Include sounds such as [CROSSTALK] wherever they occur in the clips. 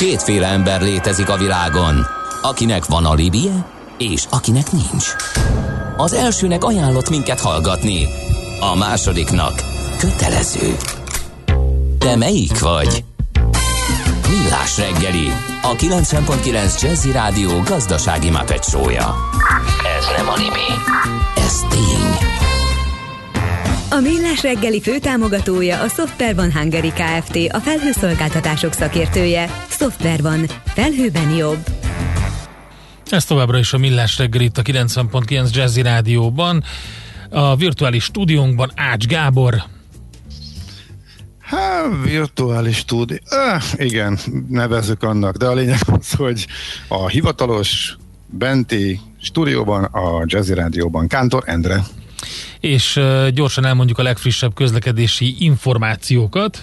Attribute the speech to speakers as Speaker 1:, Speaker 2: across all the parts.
Speaker 1: Kétféle ember létezik a világon, akinek van a libie, és akinek nincs. Az elsőnek ajánlott minket hallgatni, a másodiknak kötelező. Te melyik vagy? Millás reggeli, a 90.9 Jazzy Rádió gazdasági mapetsója. Ez nem animi, ez tény.
Speaker 2: A Millás reggeli főtámogatója a Software van Hungary Kft. A felhőszolgáltatások szakértője. Software van. Felhőben jobb.
Speaker 3: Ez továbbra is a Millás reggel itt a 90.9 Jazzy Rádióban. A virtuális stúdiónkban Ács Gábor.
Speaker 4: Hát, virtuális stúdió. Ah, igen, nevezzük annak, de a lényeg az, hogy a hivatalos benti stúdióban, a Jazzy Rádióban Kántor Endre.
Speaker 3: És uh, gyorsan elmondjuk a legfrissebb közlekedési információkat.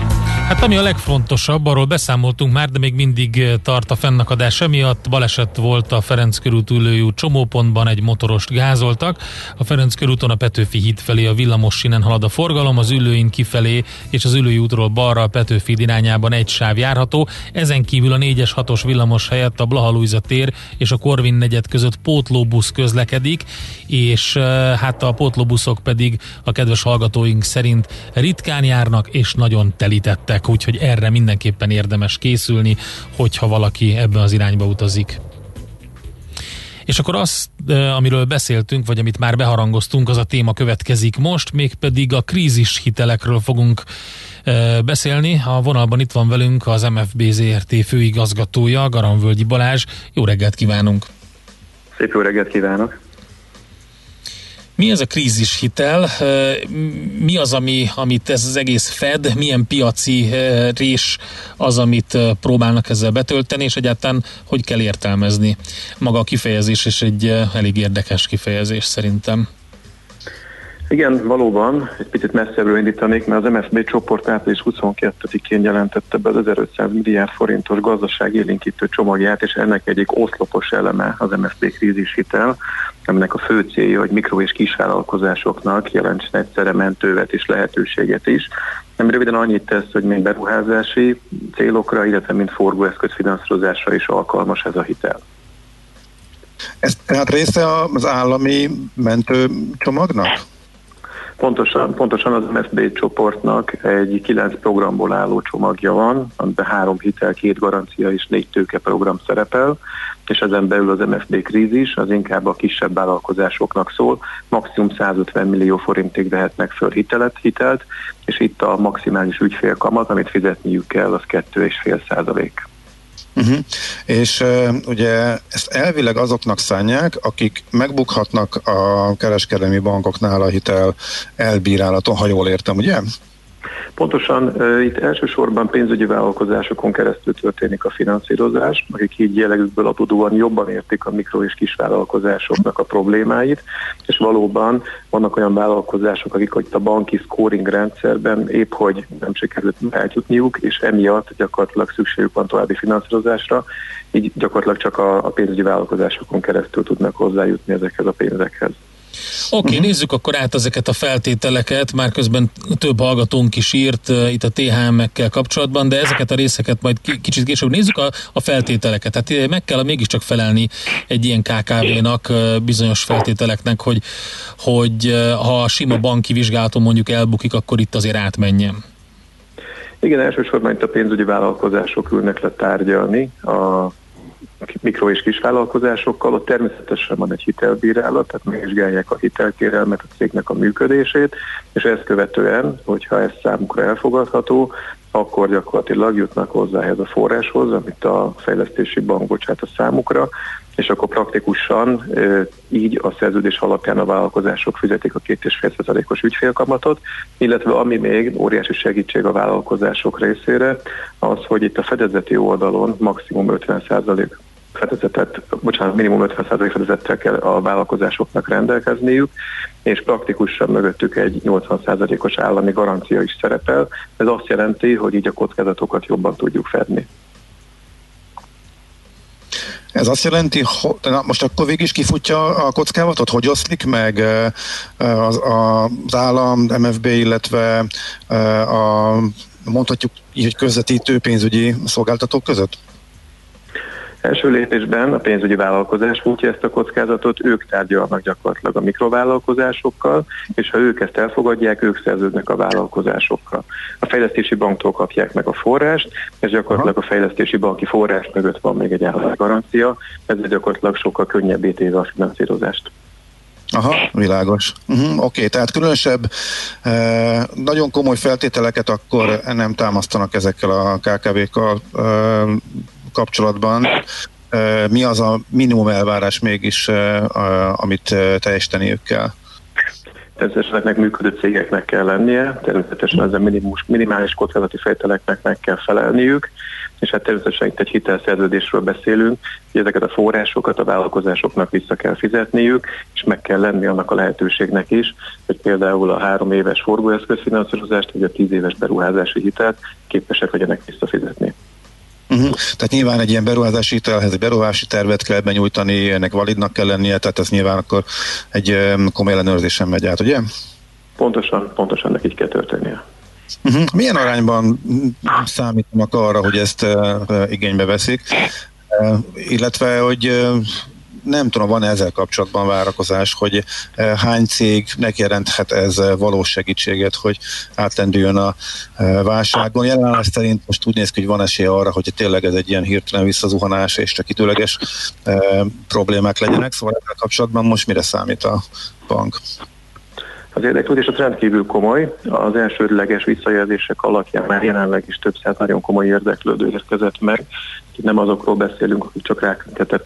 Speaker 3: Hát ami a legfontosabb, arról beszámoltunk már, de még mindig eh, tart a fennakadás emiatt. Baleset volt a Ferenc körút út csomópontban, egy motorost gázoltak. A Ferenc körúton a Petőfi híd felé a villamos sinen halad a forgalom, az ülőin kifelé és az ülői útról balra a Petőfi irányában egy sáv járható. Ezen kívül a 4-es 6-os villamos helyett a Blaha tér és a Korvin negyed között pótlóbusz közlekedik, és eh, hát a pótlóbuszok pedig a kedves hallgatóink szerint ritkán járnak és nagyon telítettek mondják, úgyhogy erre mindenképpen érdemes készülni, hogyha valaki ebbe az irányba utazik. És akkor azt, amiről beszéltünk, vagy amit már beharangoztunk, az a téma következik most, mégpedig a krízis hitelekről fogunk beszélni. A vonalban itt van velünk az MFB ZRT főigazgatója, Garamvölgyi Balázs. Jó reggelt kívánunk!
Speaker 5: Szép jó reggelt kívánok!
Speaker 3: Mi ez a krízis hitel? Mi az, ami, amit ez az egész fed? Milyen piaci rés az, amit próbálnak ezzel betölteni, és egyáltalán hogy kell értelmezni? Maga a kifejezés is egy elég érdekes kifejezés szerintem.
Speaker 5: Igen, valóban, egy picit messzebbről indítanék, mert az MSZB csoport április 22-én jelentette be az 1500 milliárd forintos gazdaság élénkítő csomagját, és ennek egyik oszlopos eleme az MSZB krízishitel, aminek a fő célja, hogy mikro- és kisvállalkozásoknak jelentsen egyszerre mentővet és lehetőséget is. Nem röviden annyit tesz, hogy mind beruházási célokra, illetve mind forgóeszköz finanszírozásra is alkalmas ez a hitel.
Speaker 4: Ez tehát része az állami mentőcsomagnak?
Speaker 5: Pontosan, pontosan az MSB csoportnak egy kilenc programból álló csomagja van, amiben három hitel, két garancia és négy tőke program szerepel, és ezen belül az MSB krízis az inkább a kisebb vállalkozásoknak szól, maximum 150 millió forintig vehetnek föl hitelet, hitelt, és itt a maximális ügyfélkamat, amit fizetniük kell, az 2,5 százalék.
Speaker 4: Uh-huh. És uh, ugye ezt elvileg azoknak szánják, akik megbukhatnak a kereskedelmi bankoknál a hitel elbírálaton, ha jól értem, ugye?
Speaker 5: Pontosan itt elsősorban pénzügyi vállalkozásokon keresztül történik a finanszírozás, akik így jellegükből adódóan jobban értik a mikro- és kisvállalkozásoknak a problémáit, és valóban vannak olyan vállalkozások, akik itt a banki scoring rendszerben épp hogy nem sikerült eljutniuk, és emiatt gyakorlatilag szükségük van további finanszírozásra, így gyakorlatilag csak a, a pénzügyi vállalkozásokon keresztül tudnak hozzájutni ezekhez a pénzekhez.
Speaker 3: Oké, okay, uh-huh. nézzük akkor át ezeket a feltételeket, már közben több hallgatónk is írt uh, itt a THM-ekkel kapcsolatban, de ezeket a részeket majd k- kicsit később nézzük a, a feltételeket. Tehát meg kell mégiscsak felelni egy ilyen KKV-nak uh, bizonyos feltételeknek, hogy, hogy uh, ha a sima banki vizsgálaton mondjuk elbukik, akkor itt azért átmenjen.
Speaker 5: Igen, elsősorban itt a pénzügyi vállalkozások ülnek le tárgyalni a mikro- és kisvállalkozásokkal, ott természetesen van egy hitelbírálat, tehát megvizsgálják a hitelkérelmet, a cégnek a működését, és ezt követően, hogyha ez számukra elfogadható, akkor gyakorlatilag jutnak hozzá ehhez a forráshoz, amit a fejlesztési bank bocsát a számukra, és akkor praktikusan így a szerződés alapján a vállalkozások fizetik a 2,5%-os ügyfélkamatot, illetve ami még óriási segítség a vállalkozások részére, az, hogy itt a fedezeti oldalon maximum 50% fedezetet, bocsánat, minimum 50% fedezettel kell a vállalkozásoknak rendelkezniük, és praktikusan mögöttük egy 80%-os állami garancia is szerepel. Ez azt jelenti, hogy így a kockázatokat jobban tudjuk fedni.
Speaker 4: Ez azt jelenti, hogy na most akkor végig is kifutja a kockávatot? Hogy oszlik meg az, az állam, MFB, illetve a mondhatjuk így, hogy közvetítő pénzügyi szolgáltatók között?
Speaker 5: Első lépésben a pénzügyi vállalkozás futja ezt a kockázatot, ők tárgyalnak gyakorlatilag a mikrovállalkozásokkal, és ha ők ezt elfogadják, ők szerződnek a vállalkozásokkal. A fejlesztési banktól kapják meg a forrást, és gyakorlatilag a fejlesztési banki forrás mögött van még egy garancia, ez gyakorlatilag sokkal könnyebb ítéve a finanszírozást.
Speaker 4: Aha, világos. Uh-huh, Oké, okay, tehát különösebb, eh, nagyon komoly feltételeket akkor nem támasztanak ezekkel a KKV-kkal eh, kapcsolatban. Mi az a minimum elvárás mégis, amit teljesíteniük kell?
Speaker 5: Természetesen működő cégeknek kell lennie, természetesen ezen minimus, minimális kockázati fejteleknek meg kell felelniük, és hát természetesen itt egy hitelszerződésről beszélünk, hogy ezeket a forrásokat a vállalkozásoknak vissza kell fizetniük, és meg kell lenni annak a lehetőségnek is, hogy például a három éves forgóeszközfinanszírozást, vagy a tíz éves beruházási hitelt képesek legyenek visszafizetni.
Speaker 4: Uh-huh. Tehát nyilván egy ilyen beruházási hitelhez egy beruházási tervet kell benyújtani, ennek validnak kell lennie, tehát ez nyilván akkor egy komoly ellenőrzésen megy át, ugye?
Speaker 5: Pontosan, pontosan neki kell történnie.
Speaker 4: Uh-huh. Milyen arányban számítanak arra, hogy ezt uh, igénybe veszik? Uh, illetve, hogy uh, nem tudom, van ezzel kapcsolatban várakozás, hogy eh, hány cég jelenthet ez eh, valós segítséget, hogy átlendüljön a eh, válságon. Jelenleg szerint most úgy néz ki, hogy van esély arra, hogy tényleg ez egy ilyen hirtelen visszazuhanás és csak időleges problémák legyenek. Szóval ezzel kapcsolatban most mire számít a bank?
Speaker 5: Az érdeklődés a rendkívül komoly. Az elsődleges visszajelzések alapján már jelenleg is több száz nagyon komoly érdeklődő érkezett meg. Nem azokról beszélünk, akik csak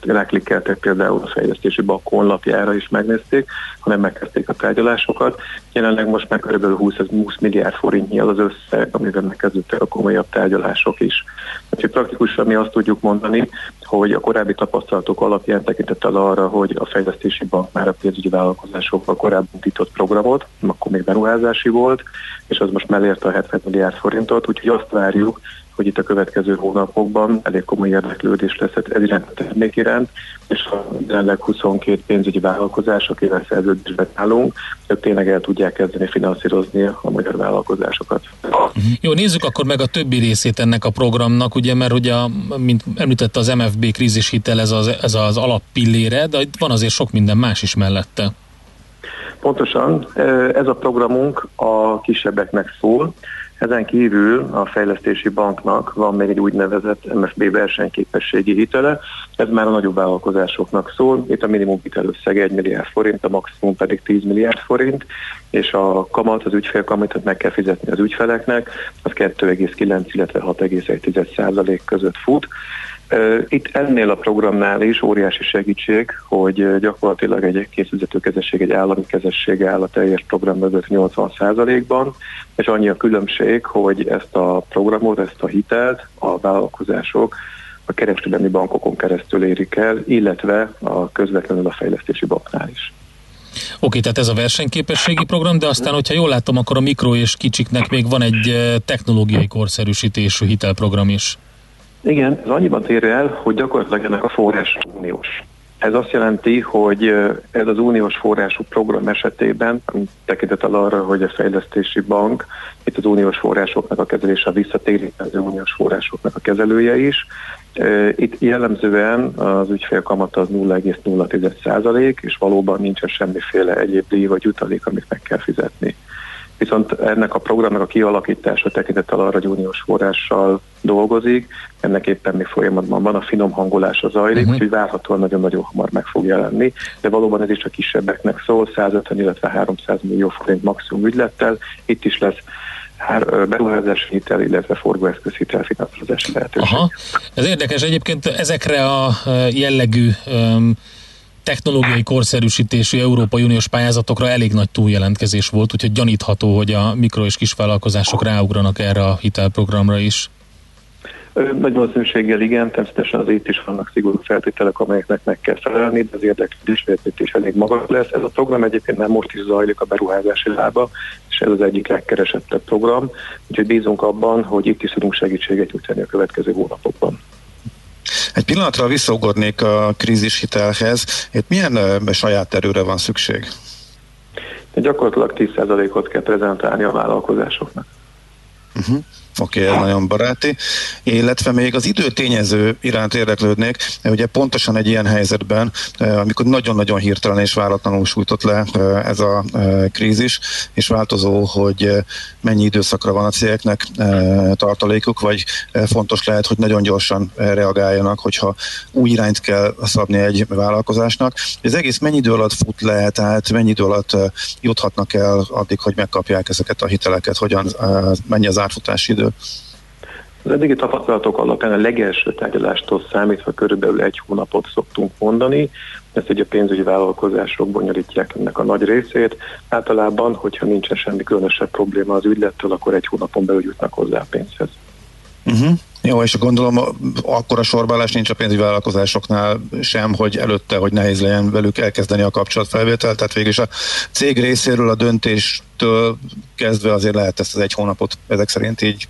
Speaker 5: ráklikkeltek például a fejlesztési bank honlapjára is megnézték, hanem megkezdték a tárgyalásokat. Jelenleg most már kb. 20, 20 milliárd forintnyi az az összeg, amivel megkezdődtek a komolyabb tárgyalások is. Úgyhogy praktikusan mi azt tudjuk mondani, hogy a korábbi tapasztalatok alapján tekintettel arra, hogy a fejlesztési bank már a pénzügyi vállalkozásokban korábban indított programot, akkor még beruházási volt, és az most mellérte a 70 milliárd forintot, úgyhogy azt várjuk, hogy itt a következő hónapokban elég komoly érdeklődés lesz ez iránt a termék iránt, és a jelenleg 22 pénzügyi vállalkozás, akivel szerződésben állunk, ők tényleg el tudják kezdeni finanszírozni a magyar vállalkozásokat.
Speaker 3: Uh-huh. Jó, nézzük akkor meg a többi részét ennek a programnak, ugye, mert ugye, mint említette az MFB krízishitel, ez az, ez az alappillére, de van azért sok minden más is mellette.
Speaker 5: Pontosan, ez a programunk a kisebbeknek szól, ezen kívül a Fejlesztési Banknak van még egy úgynevezett MFB versenyképességi hitele, ez már a nagyobb vállalkozásoknak szól. Itt a minimum hitelösszeg 1 milliárd forint, a maximum pedig 10 milliárd forint, és a kamat, az ügyfélkamatot meg kell fizetni az ügyfeleknek, az 2,9, illetve 6,1 százalék között fut. Itt ennél a programnál is óriási segítség, hogy gyakorlatilag egy készüzető kezesség, egy állami kezesség áll a teljes program mögött 80%-ban, és annyi a különbség, hogy ezt a programot, ezt a hitelt a vállalkozások a kereskedelmi bankokon keresztül érik el, illetve a közvetlenül a fejlesztési banknál is.
Speaker 3: Oké, tehát ez a versenyképességi program, de aztán, hogyha jól látom, akkor a mikro és kicsiknek még van egy technológiai korszerűsítésű hitelprogram is.
Speaker 5: Igen, ez annyiban tér el, hogy gyakorlatilag ennek a forrás uniós. Ez azt jelenti, hogy ez az uniós forrású program esetében, tekintettel arra, hogy a fejlesztési bank itt az uniós forrásoknak a kezelése visszatéri az uniós forrásoknak a kezelője is. Itt jellemzően az ügyfél kamata az 0,0% és valóban nincsen semmiféle egyéb díj vagy jutalék, amit meg kell fizetni viszont ennek a programnak a kialakítása tekintettel arra, hogy uniós forrással dolgozik, ennek éppen még folyamatban van, a finom hangolása zajlik, uh-huh. úgyhogy várhatóan nagyon-nagyon hamar meg fog jelenni, de valóban ez is a kisebbeknek szól, 150, illetve 300 millió forint maximum ügylettel, itt is lesz beruházási hitel, illetve forgóeszköz hitel finanszírozási lehetőség. Aha.
Speaker 3: Ez érdekes egyébként ezekre a jellegű um, technológiai korszerűsítésű Európai Uniós pályázatokra elég nagy túljelentkezés volt, úgyhogy gyanítható, hogy a mikro- és kisvállalkozások ráugranak erre a hitelprogramra is.
Speaker 5: Nagy valószínűséggel igen, természetesen az itt is vannak szigorú feltételek, amelyeknek meg kell felelni, de az érdeklődés is elég magas lesz. Ez a program egyébként nem most is zajlik a beruházási lába, és ez az egyik legkeresettebb program, úgyhogy bízunk abban, hogy itt is tudunk segítséget nyújtani a következő hónapokban.
Speaker 4: Egy pillanatra visszaugornék a krízishitelhez. Itt milyen saját erőre van szükség?
Speaker 5: De gyakorlatilag 10%-ot kell prezentálni a vállalkozásoknak.
Speaker 4: Uh-huh. Oké, okay, nagyon baráti. Illetve még az időtényező iránt érdeklődnék, ugye pontosan egy ilyen helyzetben, eh, amikor nagyon-nagyon hirtelen és váratlanul sújtott le eh, ez a eh, krízis, és változó, hogy mennyi időszakra van a cégeknek tartalékuk, vagy fontos lehet, hogy nagyon gyorsan reagáljanak, hogyha új irányt kell szabni egy vállalkozásnak. Ez egész mennyi idő alatt fut le, tehát mennyi idő alatt juthatnak el addig, hogy megkapják ezeket a hiteleket, hogyan mennyi az átfutási idő?
Speaker 5: Az eddigi tapasztalatok alapján a legelső tárgyalástól számítva körülbelül egy hónapot szoktunk mondani, ezt ugye pénzügyi vállalkozások bonyolítják ennek a nagy részét. Általában, hogyha nincsen semmi különösebb probléma az ügylettől, akkor egy hónapon belül jutnak hozzá a pénzhez.
Speaker 4: Uh-huh. Jó, és gondolom akkor a sorbálás nincs a pénzügyi vállalkozásoknál sem, hogy előtte, hogy nehéz legyen velük elkezdeni a kapcsolatfelvételt, tehát végül is a cég részéről a döntéstől kezdve azért lehet ezt az egy hónapot ezek szerint így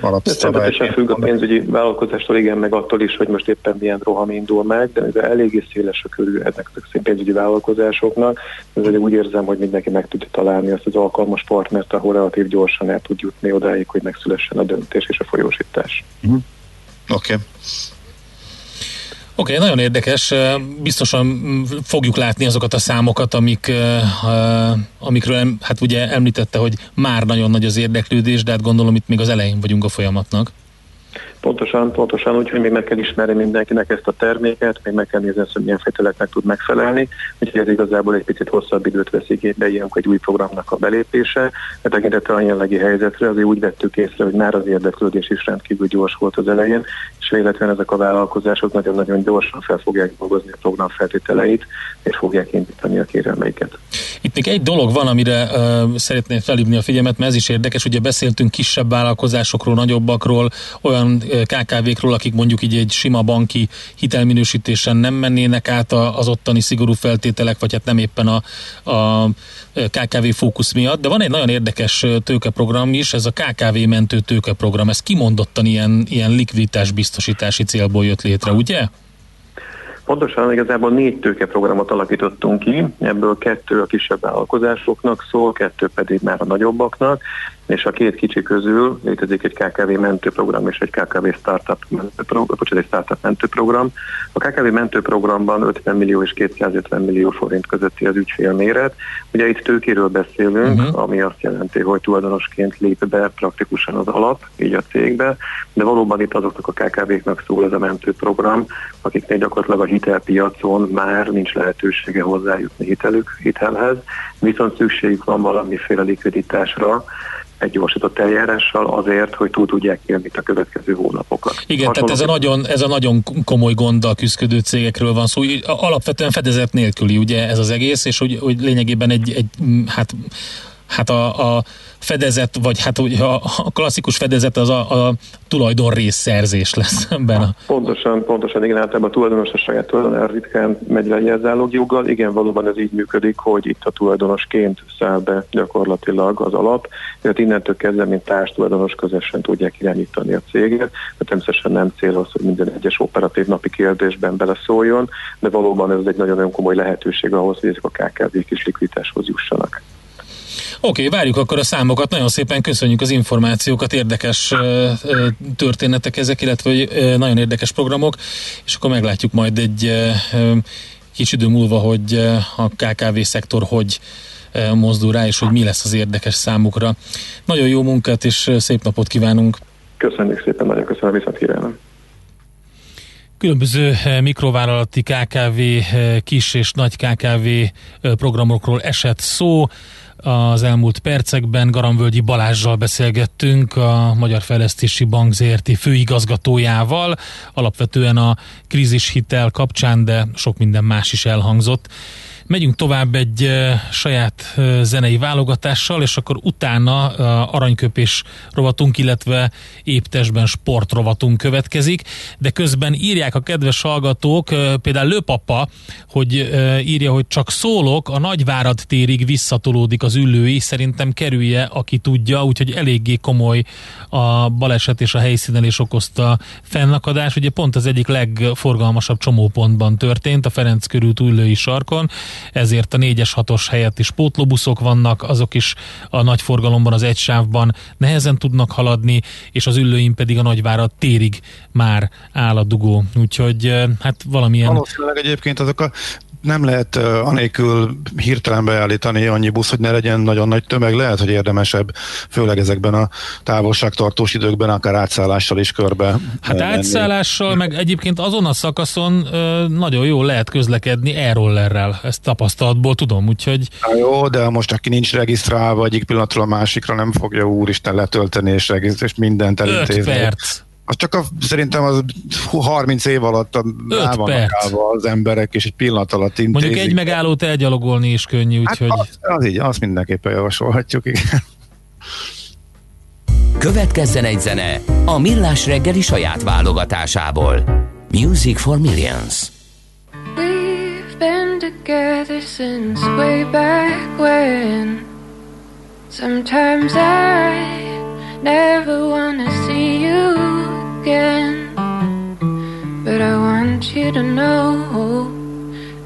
Speaker 5: alapszabály. Ez függ a pénzügyi vállalkozástól, igen, meg attól is, hogy most éppen milyen roham indul meg, de mivel eléggé széles a körű ennek a pénzügyi vállalkozásoknak, ezért úgy érzem, hogy mindenki meg tudja találni azt az alkalmas partnert, ahol relatív gyorsan el tud jutni odáig, hogy megszülessen a döntés és a folyósítás.
Speaker 4: Uh-huh. Oké. Okay.
Speaker 3: Oké, okay, nagyon érdekes. Biztosan fogjuk látni azokat a számokat, amik, amikről hát ugye említette, hogy már nagyon nagy az érdeklődés, de hát gondolom itt még az elején vagyunk a folyamatnak.
Speaker 5: Pontosan, pontosan úgy, hogy még meg kell ismerni mindenkinek ezt a terméket, még meg kell nézni hogy milyen feltételeknek tud megfelelni, úgyhogy ez igazából egy picit hosszabb időt veszik igénybe ilyenkor egy új programnak a belépése. De tekintettel a jelenlegi helyzetre azért úgy vettük észre, hogy már az érdeklődés is rendkívül gyors volt az elején, és véletlenül ezek a vállalkozások nagyon-nagyon gyorsan fel fogják dolgozni a program feltételeit, és fogják indítani a kérelmeiket.
Speaker 3: Itt még egy dolog van, amire uh, szeretném felhívni a figyelmet, mert ez is érdekes, ugye beszéltünk kisebb vállalkozásokról, nagyobbakról, olyan KKV-król, akik mondjuk így egy sima banki hitelminősítésen nem mennének át az ottani szigorú feltételek, vagy hát nem éppen a, a KKV fókusz miatt, de van egy nagyon érdekes tőkeprogram is, ez a KKV mentő tőkeprogram, ez kimondottan ilyen, ilyen likviditás biztosítási célból jött létre, ugye?
Speaker 5: Pontosan igazából négy tőkeprogramot alakítottunk ki, ebből kettő a kisebb vállalkozásoknak szól, kettő pedig már a nagyobbaknak, és a két kicsi közül létezik egy KKV mentőprogram és egy KKV startup mentőprogram, egy startup mentőprogram. A KKV mentőprogramban 50 millió és 250 millió forint közötti az ügyfélméret. Ugye itt tőkéről beszélünk, uh-huh. ami azt jelenti, hogy tulajdonosként lép be praktikusan az alap, így a cégbe, de valóban itt azoknak a KKV-knak szól ez a mentőprogram, akiknek gyakorlatilag a hitelpiacon már nincs lehetősége hozzájutni hitelük, hitelhez, viszont szükségük van valamiféle likviditásra, egy gyorsított eljárással azért, hogy túl tudják élni a következő hónapokat.
Speaker 3: Igen, Hasonló tehát ez a, nagyon, ez a nagyon komoly gonddal küzdő cégekről van szó. Alapvetően fedezet nélküli ugye ez az egész, és hogy, hogy lényegében egy, egy hát, hát a, a fedezet, vagy hát a klasszikus fedezet az a, a tulajdonrész szerzés lesz ebben. A...
Speaker 5: Pontosan, pontosan, igen, általában a tulajdonos a saját tulajdon ritkán megy le jelzálogjoggal. Igen, valóban ez így működik, hogy itt a tulajdonosként száll be gyakorlatilag az alap, tehát innentől kezdve, mint társtulajdonos közösen tudják irányítani a céget, de természetesen nem cél az, hogy minden egyes operatív napi kérdésben beleszóljon, de valóban ez egy nagyon-nagyon komoly lehetőség ahhoz, hogy ezek a KKV-k is likviditáshoz jussanak.
Speaker 3: Oké, okay, várjuk akkor a számokat. Nagyon szépen köszönjük az információkat, érdekes történetek ezek, illetve nagyon érdekes programok, és akkor meglátjuk majd egy kis idő múlva, hogy a KKV szektor hogy mozdul rá, és hogy mi lesz az érdekes számukra. Nagyon jó munkát, és szép napot kívánunk!
Speaker 5: Köszönjük szépen, nagyon köszönöm, viszont kívánom!
Speaker 3: Különböző mikrovállalati KKV, kis és nagy KKV programokról esett szó az elmúlt percekben Garamvölgyi Balázsjal beszélgettünk, a Magyar Fejlesztési Bank ZRT főigazgatójával, alapvetően a krízishitel kapcsán, de sok minden más is elhangzott. Megyünk tovább egy saját uh, zenei válogatással, és akkor utána uh, aranyköpés rovatunk, illetve éptesben sport rovatunk következik, de közben írják a kedves hallgatók, például Lőpapa, hogy írja, hogy csak szólok, a Nagyvárad térig visszatolódik az ülői, szerintem kerülje, aki tudja, úgyhogy eléggé komoly a baleset és a helyszínelés okozta fennakadás. Ugye pont az egyik legforgalmasabb csomópontban történt, a Ferenc körült ülői sarkon, ezért a 4-es 6-os helyett is pótlóbuszok vannak, azok is a nagy forgalomban, az egy sávban nehezen tudnak haladni, és az ülőim pedig a Nagyvárad térig már áll a dugó. Úgyhogy hát valamilyen...
Speaker 4: Valószínűleg egyébként azok a nem lehet uh, anélkül hirtelen beállítani annyi busz, hogy ne legyen nagyon nagy tömeg. Lehet, hogy érdemesebb, főleg ezekben a távolságtartós időkben, akár átszállással is körbe.
Speaker 3: Hát menni. átszállással, meg egyébként azon a szakaszon uh, nagyon jól lehet közlekedni e-rollerrel. Ezt tapasztalatból tudom, úgyhogy...
Speaker 4: Na jó, de most aki nincs regisztrálva, egyik pillanatról a másikra nem fogja úristen letölteni és, regisztrálni, és mindent elintézni.
Speaker 3: 5 perc
Speaker 4: az csak a, szerintem az 30 év alatt állva az emberek, és egy pillanat alatt intézik.
Speaker 3: Mondjuk egy megállót elgyalogolni is könnyű, hát úgyhogy...
Speaker 4: Az, az így, azt mindenképpen javasolhatjuk, igen.
Speaker 1: Következzen egy zene a Millás reggeli saját válogatásából. Music for Millions. We've been together since way back when Sometimes I never wanna see you again. But I want you to know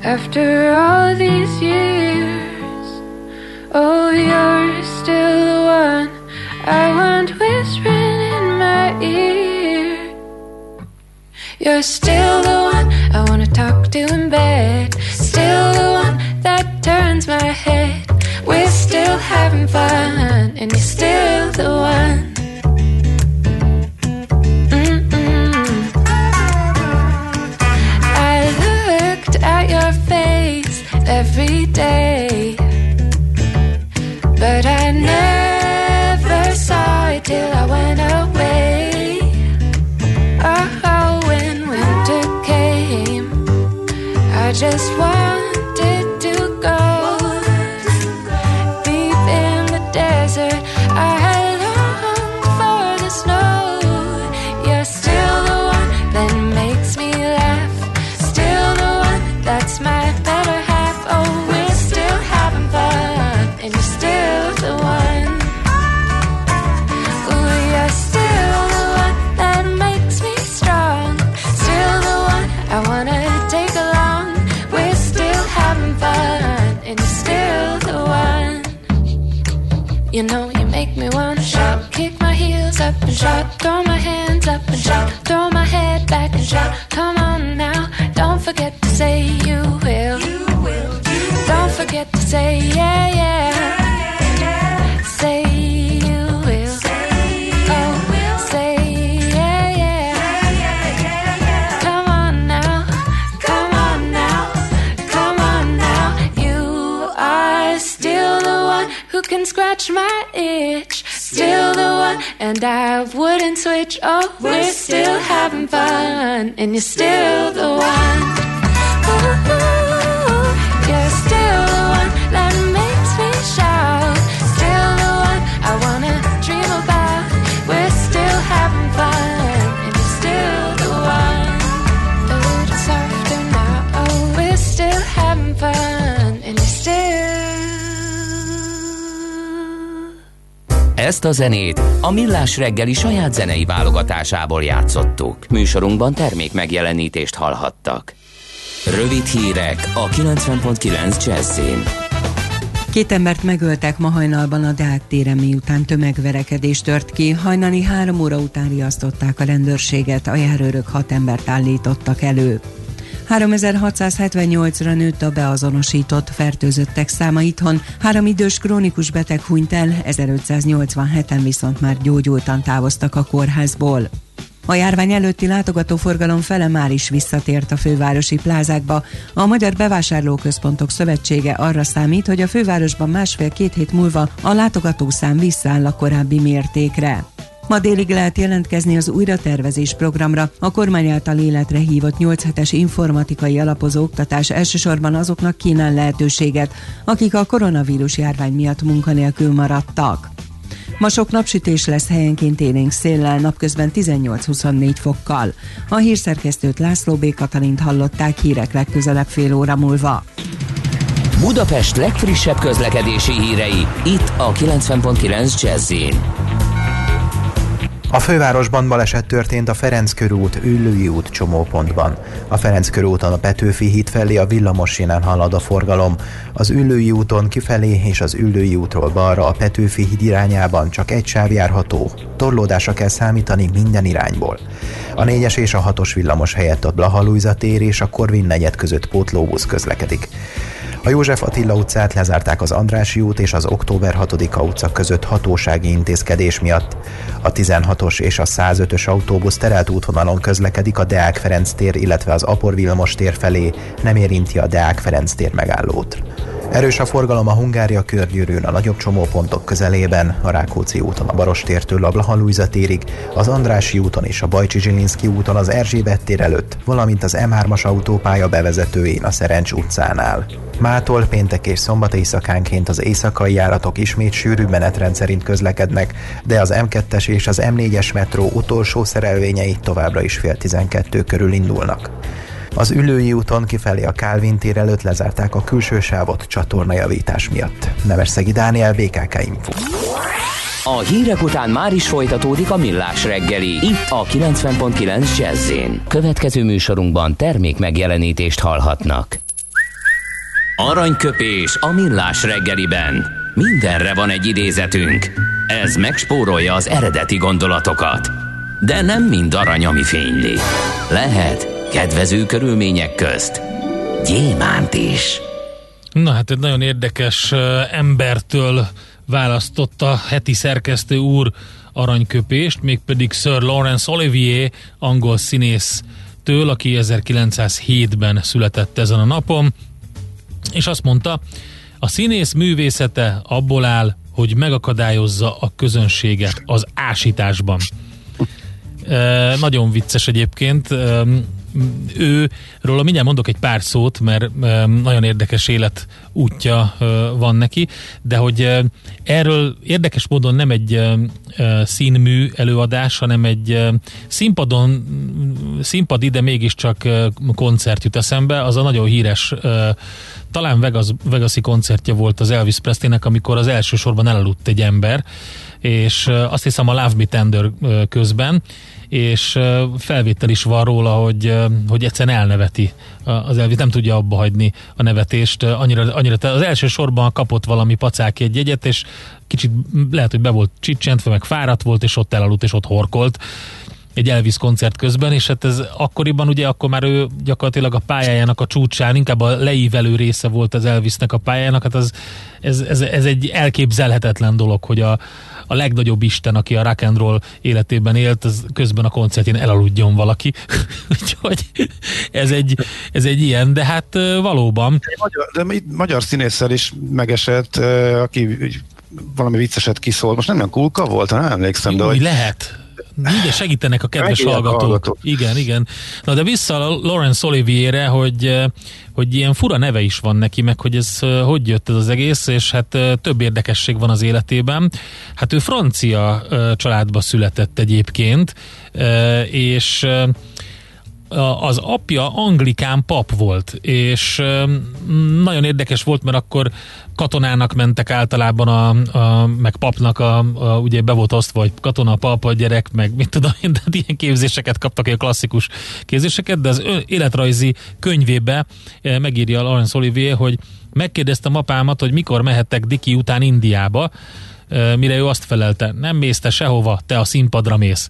Speaker 1: after all these years, oh, you're still the one I want whispering in my ear. You're still the one I wanna talk to in bed, still the one that turns my head. We're still having fun, and you're still the one. Every day. You know you make me wanna shout, kick my heels up and shout, throw my hands up and shout, throw my head back and shout. Come on now, don't forget to say you will. You will. Don't forget to say yeah, yeah. And I wouldn't switch. Oh, we're still having fun, and you're still the one. Ezt a zenét a Millás reggeli saját zenei válogatásából játszottuk. Műsorunkban termék megjelenítést hallhattak. Rövid hírek a 90.9 Jazzin.
Speaker 6: Két embert megöltek ma hajnalban a Deák téren, miután tömegverekedés tört ki. Hajnali három óra után riasztották a rendőrséget, a járőrök hat embert állítottak elő. 3678-ra nőtt a beazonosított fertőzöttek száma itthon, három idős krónikus beteg hunyt el, 1587-en viszont már gyógyultan távoztak a kórházból. A járvány előtti látogatóforgalom fele már is visszatért a fővárosi plázákba. A Magyar Bevásárlóközpontok Szövetsége arra számít, hogy a fővárosban másfél-két hét múlva a látogatószám visszaáll a korábbi mértékre. Ma délig lehet jelentkezni az újratervezés programra. A kormány által életre hívott 8 hetes informatikai alapozó oktatás elsősorban azoknak kínál lehetőséget, akik a koronavírus járvány miatt munkanélkül maradtak. Ma sok napsütés lesz helyenként élénk széllel, napközben 18-24 fokkal. A hírszerkesztőt László B. Katalint hallották hírek legközelebb fél óra múlva.
Speaker 1: Budapest legfrissebb közlekedési hírei, itt a 90.9 jazz
Speaker 7: a fővárosban baleset történt a Ferenc körút, Üllői út csomópontban. A Ferenc körúton a Petőfi híd felé a villamos halad a forgalom. Az Üllői úton kifelé és az Üllői útról balra a Petőfi híd irányában csak egy sáv járható. Torlódásra kell számítani minden irányból. A 4-es és a 6-os villamos helyett a Blaha tér és a Korvin negyed között pótlóbusz közlekedik. A József Attila utcát lezárták az Andrási út és az Október 6-a utca között hatósági intézkedés miatt. A 16-os és a 105-ös autóbusz terelt útvonalon közlekedik a Deák Ferenc tér, illetve az Apor Vilmos tér felé, nem érinti a Deák Ferenc tér megállót. Erős a forgalom a Hungária körgyűrűn a nagyobb csomópontok közelében, a Rákóczi úton a Barostértől a Blahalújza térig, az Andrási úton és a Bajcsi Zsilinszki úton az Erzsébet tér előtt, valamint az M3-as autópálya bevezetőjén a Szerencs utcánál. Mától péntek és szombat éjszakánként az éjszakai járatok ismét sűrű menetrend szerint közlekednek, de az M2-es és az M4-es metró utolsó szerelvényei továbbra is fél 12 körül indulnak. Az ülői úton kifelé a Kálvin tér előtt lezárták a külső sávot csatornajavítás miatt. Nevesszegi Dániel, BKK Info.
Speaker 1: A hírek után már is folytatódik a millás reggeli. Itt a 90.9 jazz Következő műsorunkban termék megjelenítést hallhatnak. Aranyköpés a millás reggeliben. Mindenre van egy idézetünk. Ez megspórolja az eredeti gondolatokat. De nem mind arany, ami fényli. Lehet kedvező körülmények közt gyémánt is.
Speaker 3: Na hát egy nagyon érdekes embertől választotta heti szerkesztő úr aranyköpést, mégpedig Sir Lawrence Olivier, angol színésztől, aki 1907-ben született ezen a napon, és azt mondta, a színész művészete abból áll, hogy megakadályozza a közönséget az ásításban. E, nagyon vicces egyébként. E, őről mindjárt mondok egy pár szót, mert nagyon érdekes élet útja van neki, de hogy erről érdekes módon nem egy színmű előadás, hanem egy színpadon, színpad ide mégiscsak koncert jut eszembe, az a nagyon híres talán Vegas, Vegasi koncertje volt az Elvis Presleynek, amikor az első sorban elaludt egy ember, és azt hiszem a Love Me Tender közben, és felvétel is van róla, hogy, hogy egyszerűen elneveti az Elvis, nem tudja abba hagyni a nevetést. Annyira, annyira az első sorban kapott valami pacáki egy jegyet, és kicsit lehet, hogy be volt csicsentve, meg fáradt volt, és ott elaludt, és ott horkolt egy Elvis koncert közben, és hát ez akkoriban ugye akkor már ő gyakorlatilag a pályájának a csúcsán, inkább a leívelő része volt az Elvisnek a pályájának, hát az, ez, ez, ez egy elképzelhetetlen dolog, hogy a, a legnagyobb isten, aki a rock and roll életében élt, az közben a koncertjén elaludjon valaki. [LAUGHS] Úgyhogy ez egy, ez egy ilyen, de hát valóban.
Speaker 4: Magyar, de magyar színésszel is megesett, aki valami vicceset kiszól. Most nem olyan kulka volt, nem emlékszem,
Speaker 3: de hogy... lehet igen, segítenek a kedves hallgatók. hallgatók. Igen, igen. Na de vissza a Lawrence Olivierre, hogy, eh, hogy ilyen fura neve is van neki, meg hogy ez eh, hogy jött ez az egész, és hát eh, több érdekesség van az életében. Hát ő francia családba született egyébként, és az apja anglikán pap volt, és nagyon érdekes volt, mert akkor katonának mentek általában, a, a, meg papnak, a, a, ugye be volt osztva, hogy katona, pap, a gyerek, meg mit tudom én, de ilyen képzéseket kaptak, a klasszikus képzéseket, de az életrajzi könyvébe megírja Laurence Olivier, hogy megkérdeztem apámat, hogy mikor mehettek Diki után Indiába, mire ő azt felelte, nem mész te sehova, te a színpadra mész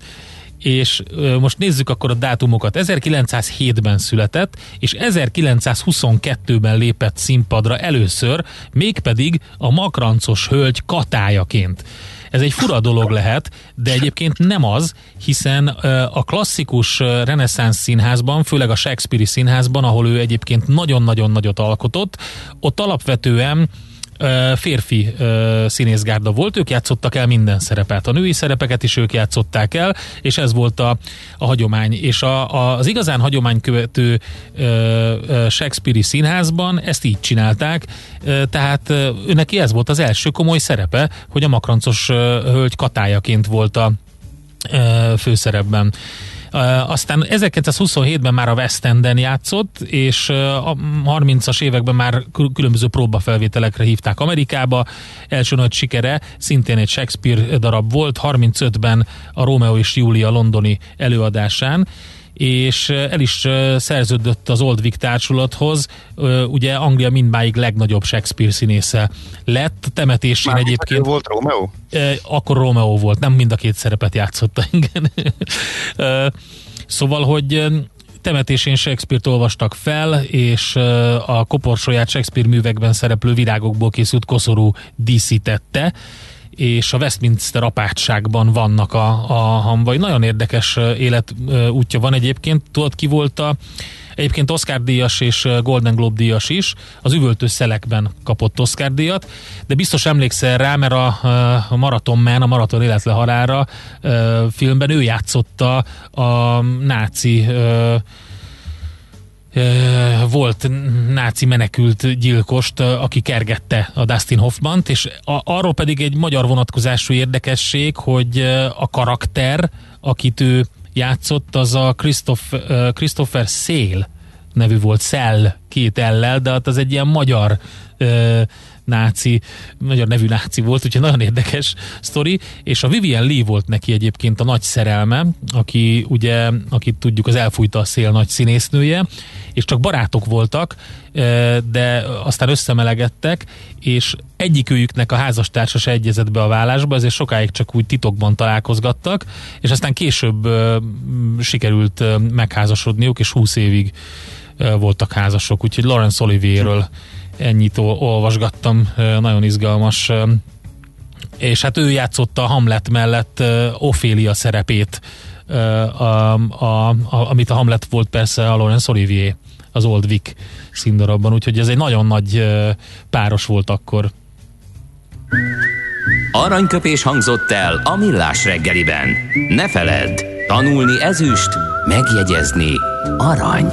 Speaker 3: és most nézzük akkor a dátumokat. 1907-ben született, és 1922-ben lépett színpadra először, mégpedig a makrancos hölgy katájaként. Ez egy fura dolog lehet, de egyébként nem az, hiszen a klasszikus reneszánsz színházban, főleg a Shakespeare színházban, ahol ő egyébként nagyon-nagyon nagyot alkotott, ott alapvetően férfi színészgárda volt, ők játszottak el minden szerepet, a női szerepeket is ők játszották el, és ez volt a, a hagyomány. És a, a, az igazán hagyománykövető Shakespeare-i színházban ezt így csinálták, tehát őnek ez volt az első komoly szerepe, hogy a makrancos hölgy katájaként volt a főszerepben. Aztán 1927-ben már a West Enden játszott, és a 30-as években már különböző próbafelvételekre hívták Amerikába. Első nagy sikere szintén egy Shakespeare darab volt, 35-ben a Romeo és Julia londoni előadásán és el is szerződött az Old Vic társulathoz, ugye Anglia mindmáig legnagyobb Shakespeare színésze lett, temetésén Már egyébként.
Speaker 4: volt Romeo?
Speaker 3: Akkor Romeo volt, nem mind a két szerepet játszotta, [LAUGHS] igen. Szóval, hogy temetésén Shakespeare-t olvastak fel, és a koporsóját Shakespeare művekben szereplő virágokból készült koszorú díszítette, és a Westminster apátságban vannak a, a hamvai. Nagyon érdekes életútja van egyébként. Tudod, ki volt a Egyébként Oscar díjas és Golden Globe díjas is, az üvöltő szelekben kapott Oscar díjat, de biztos emlékszel rá, mert a, a Marathon Man, a Marathon életle halára filmben ő játszotta a náci volt náci menekült gyilkost, aki kergette a Dustin Hoffmant, és a, arról pedig egy magyar vonatkozású érdekesség, hogy a karakter, akit ő játszott, az a Christoph, Christopher Szél nevű volt, Szell két ellel, de hát az egy ilyen magyar náci, magyar nevű náci volt, úgyhogy nagyon érdekes sztori, és a Vivian Lee volt neki egyébként a nagy szerelme, aki ugye, akit tudjuk, az elfújta a szél nagy színésznője, és csak barátok voltak, de aztán összemelegedtek, és egyikőjüknek a házastársa se egyezett be a vállásba, ezért sokáig csak úgy titokban találkozgattak, és aztán később sikerült megházasodniuk, és 20 évig voltak házasok, úgyhogy Lawrence Olivierről ennyit olvasgattam, nagyon izgalmas. És hát ő játszotta a Hamlet mellett Ophélia szerepét, a, a, a, amit a Hamlet volt persze a Laurence Olivier az Old Vic színdarabban, úgyhogy ez egy nagyon nagy páros volt akkor.
Speaker 8: Aranyköpés hangzott el a millás reggeliben. Ne feledd, tanulni ezüst, megjegyezni arany.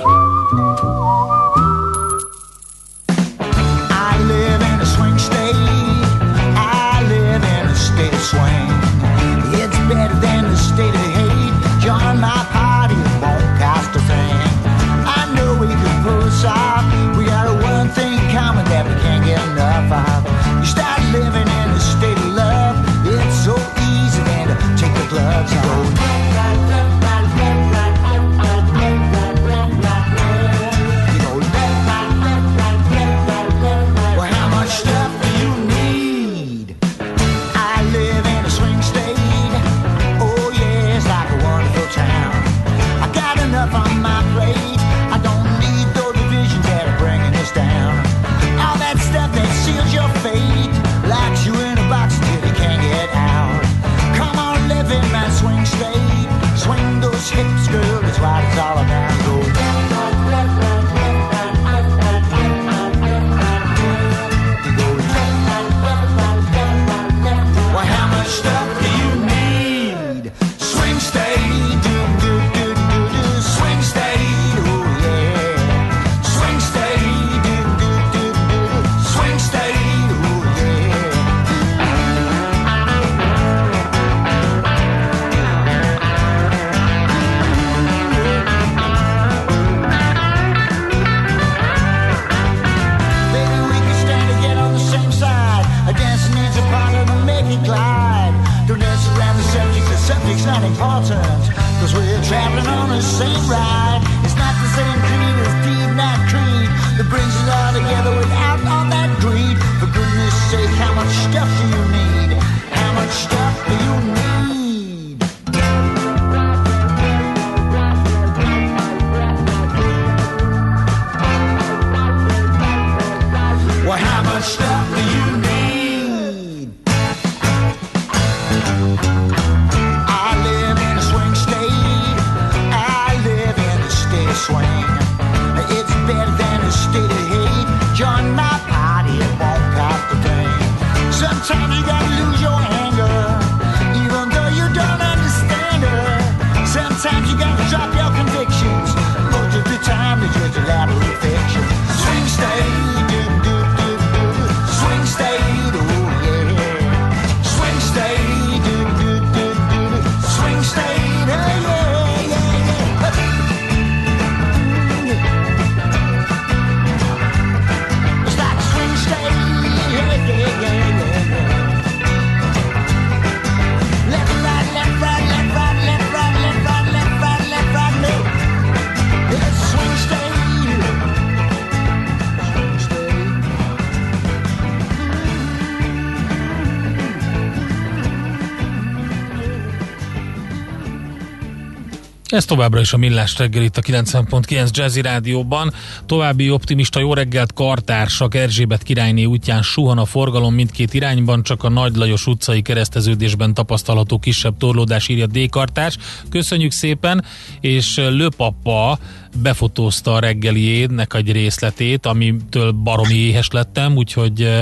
Speaker 3: Ez továbbra is a Millás reggel itt a 90.9 Jazzy Rádióban. További optimista jó reggelt kartársak Erzsébet királyné útján suhan a forgalom mindkét irányban, csak a Nagy Lajos utcai kereszteződésben tapasztalható kisebb torlódás írja D kartárs. Köszönjük szépen, és Löpapa befotózta a reggeliének egy részletét, amitől baromi éhes lettem, úgyhogy eh,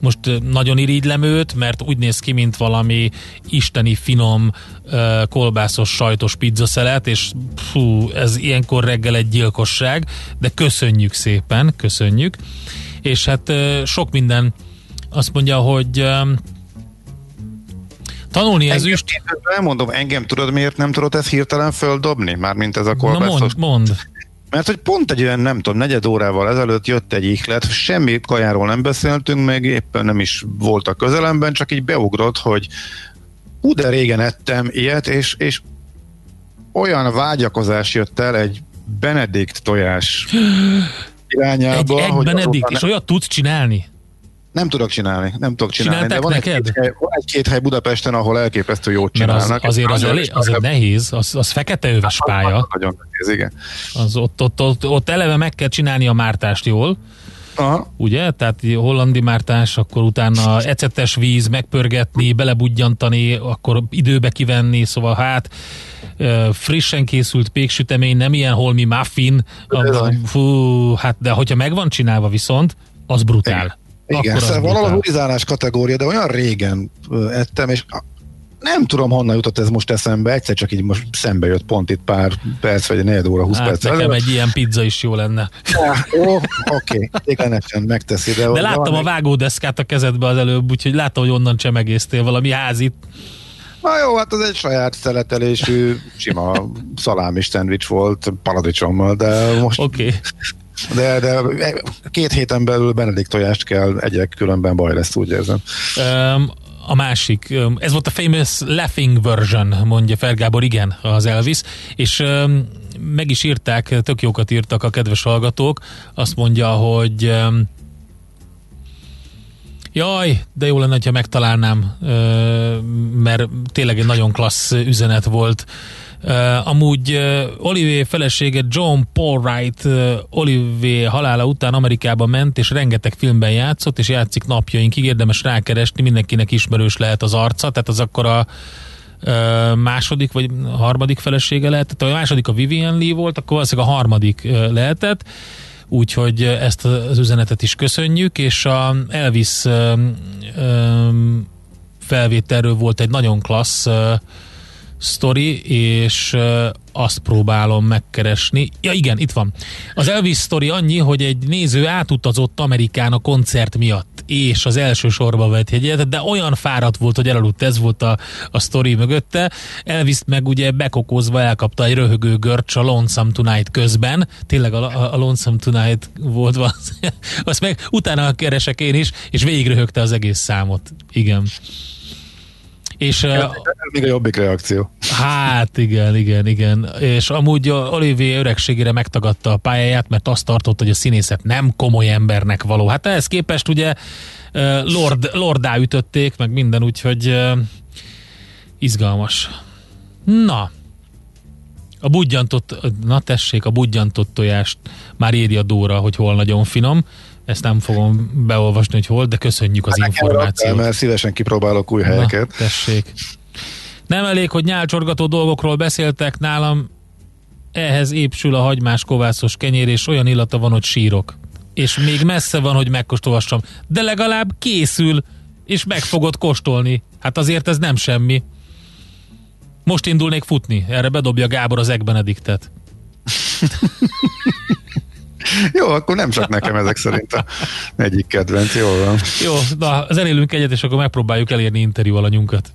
Speaker 3: most eh, nagyon irigylem őt, mert úgy néz ki, mint valami isteni finom eh, kolbászos sajtos pizzaszelet, és fú, ez ilyenkor reggel egy gyilkosság, de köszönjük szépen, köszönjük. És hát sok minden azt mondja, hogy Tanulni ez is.
Speaker 4: Elmondom, engem tudod, miért nem tudod ezt hirtelen földobni? Mármint ez a kolbászos.
Speaker 3: Na mond, mond.
Speaker 4: Mert hogy pont egy olyan, nem tudom, negyed órával ezelőtt jött egy ihlet, semmi kajáról nem beszéltünk, meg éppen nem is volt a közelemben, csak így beugrott, hogy hú, de régen ettem ilyet, és, és olyan vágyakozás jött el egy Benedikt tojás irányába.
Speaker 3: Egy, egy Benedikt, és olyat tudsz csinálni?
Speaker 4: Nem tudok csinálni, nem tudok csinálni.
Speaker 3: Csinálták de van
Speaker 4: neked? Egy-két hely, egy-két hely Budapesten, ahol elképesztő jót csinálnak.
Speaker 3: az, azért az, elé, az egy nehéz, az, az fekete öves pálya.
Speaker 4: Nagyon nehéz, igen.
Speaker 3: Az ott, ott, ott, ott eleve meg kell csinálni a mártást jól,
Speaker 4: Aha.
Speaker 3: Ugye? Tehát hollandi mártás, akkor utána ecetes víz, megpörgetni, belebudjantani, akkor időbe kivenni, szóval hát frissen készült péksütemény, nem ilyen holmi muffin, fú, hát de hogyha meg van csinálva viszont, az brutál.
Speaker 4: Igen, szóval valahol a horizálás kategória, de olyan régen ettem, és nem tudom, honnan jutott ez most eszembe, egyszer csak így most szembe jött pont itt pár perc, vagy egy negyed óra, 20 hát perc.
Speaker 3: Nekem előtt. egy ilyen pizza is jó lenne.
Speaker 4: Ja, jó, oké, okay. megteszi.
Speaker 3: De, de láttam valami... a vágódeszkát a kezedbe az előbb, úgyhogy láttam, hogy onnan csemegésztél valami házit.
Speaker 4: Na jó, hát az egy saját szeletelésű, sima szalámi szendvics volt paradicsommal, de most...
Speaker 3: Oké. Okay.
Speaker 4: De, de két héten belül Benedikt tojást kell egyek, különben baj lesz, úgy érzem.
Speaker 3: Um, a másik, ez volt a famous laughing version, mondja Fergábor, igen, az Elvis, és meg is írták, tök jókat írtak a kedves hallgatók, azt mondja, hogy Jaj, de jó lenne, ha megtalálnám, mert tényleg egy nagyon klassz üzenet volt Uh, amúgy uh, Olivier felesége John Paul Wright uh, Olivier halála után Amerikába ment, és rengeteg filmben játszott, és játszik napjainkig, érdemes rákeresni, mindenkinek ismerős lehet az arca, tehát az akkor a uh, második vagy harmadik felesége lehetett, tehát a második a Vivian Lee volt, akkor valószínűleg a harmadik uh, lehetett, úgyhogy ezt az üzenetet is köszönjük, és a Elvis uh, uh, felvételről volt egy nagyon klassz uh, sztori, és azt próbálom megkeresni. Ja igen, itt van. Az Elvis sztori annyi, hogy egy néző átutazott Amerikán a koncert miatt, és az első sorba vett jegyet, de olyan fáradt volt, hogy elaludt, ez volt a, a sztori mögötte. Elvis meg ugye bekokozva elkapta egy röhögő görcs a Lonesome Tonight közben. Tényleg a, a, a Lonesome Tonight volt [LAUGHS] van. Azt meg utána keresek én is, és végigröhögte az egész számot. Igen.
Speaker 4: És, ez, ez még a jobbik reakció.
Speaker 3: Hát igen, igen, igen. És amúgy Olivier öregségére megtagadta a pályáját, mert azt tartott, hogy a színészet nem komoly embernek való. Hát ehhez képest ugye Lord, Lordá ütötték, meg minden, úgyhogy izgalmas. Na, a budjantott, na tessék, a budjantott tojást már írja Dóra, hogy hol nagyon finom. Ezt nem fogom beolvasni, hogy hol, de köszönjük az hát információt.
Speaker 4: mert szívesen kipróbálok új helyeket.
Speaker 3: Na, tessék. Nem elég, hogy nyálcsorgató dolgokról beszéltek nálam, ehhez épsül a hagymás kovászos kenyér, és olyan illata van, hogy sírok. És még messze van, hogy megkóstolhassam. De legalább készül, és meg fogod kóstolni. Hát azért ez nem semmi. Most indulnék futni, erre bedobja Gábor az Egbenediktet. [LAUGHS]
Speaker 4: Jó, akkor nem csak nekem ezek szerint a egyik kedvenc, jól van.
Speaker 3: Jó, na, zenélünk egyet, és akkor megpróbáljuk elérni interjú alanyunkat.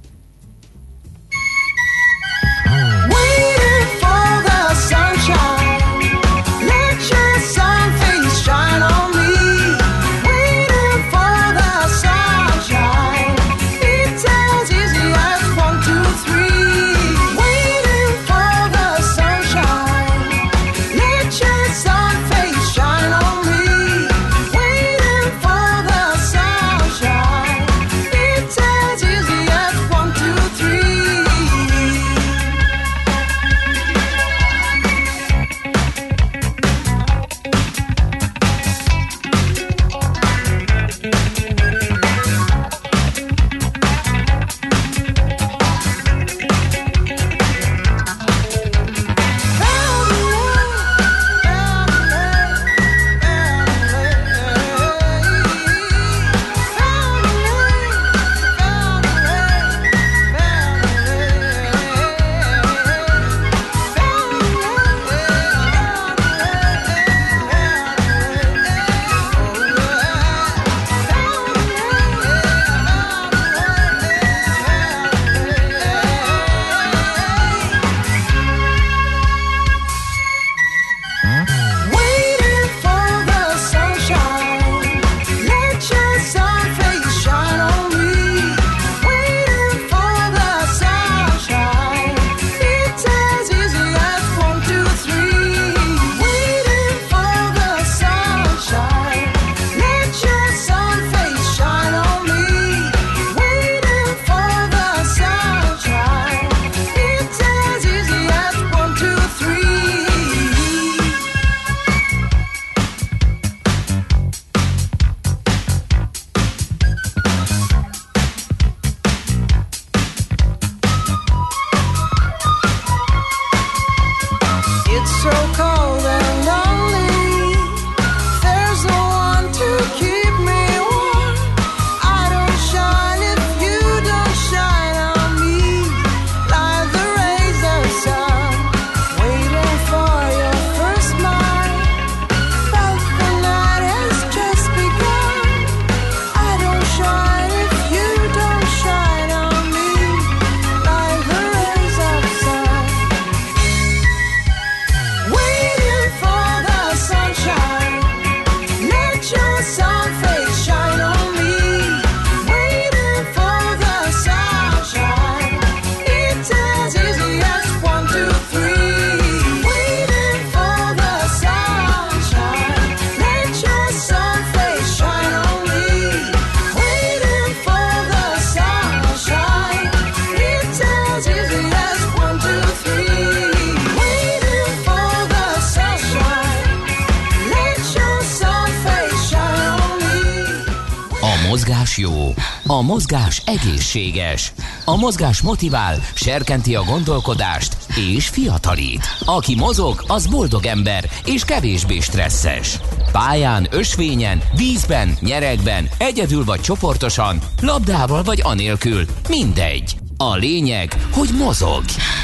Speaker 1: Egészséges, a mozgás motivál, serkenti a gondolkodást és fiatalít. Aki mozog, az boldog ember és kevésbé stresszes. Pályán, ösvényen, vízben, nyeregben, egyedül vagy csoportosan, labdával vagy anélkül, mindegy. A lényeg, hogy mozog.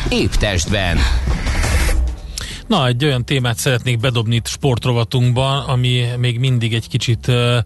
Speaker 1: Épp testben.
Speaker 3: Na, egy olyan témát szeretnék bedobni itt sportrovatunkban, ami még mindig egy kicsit uh,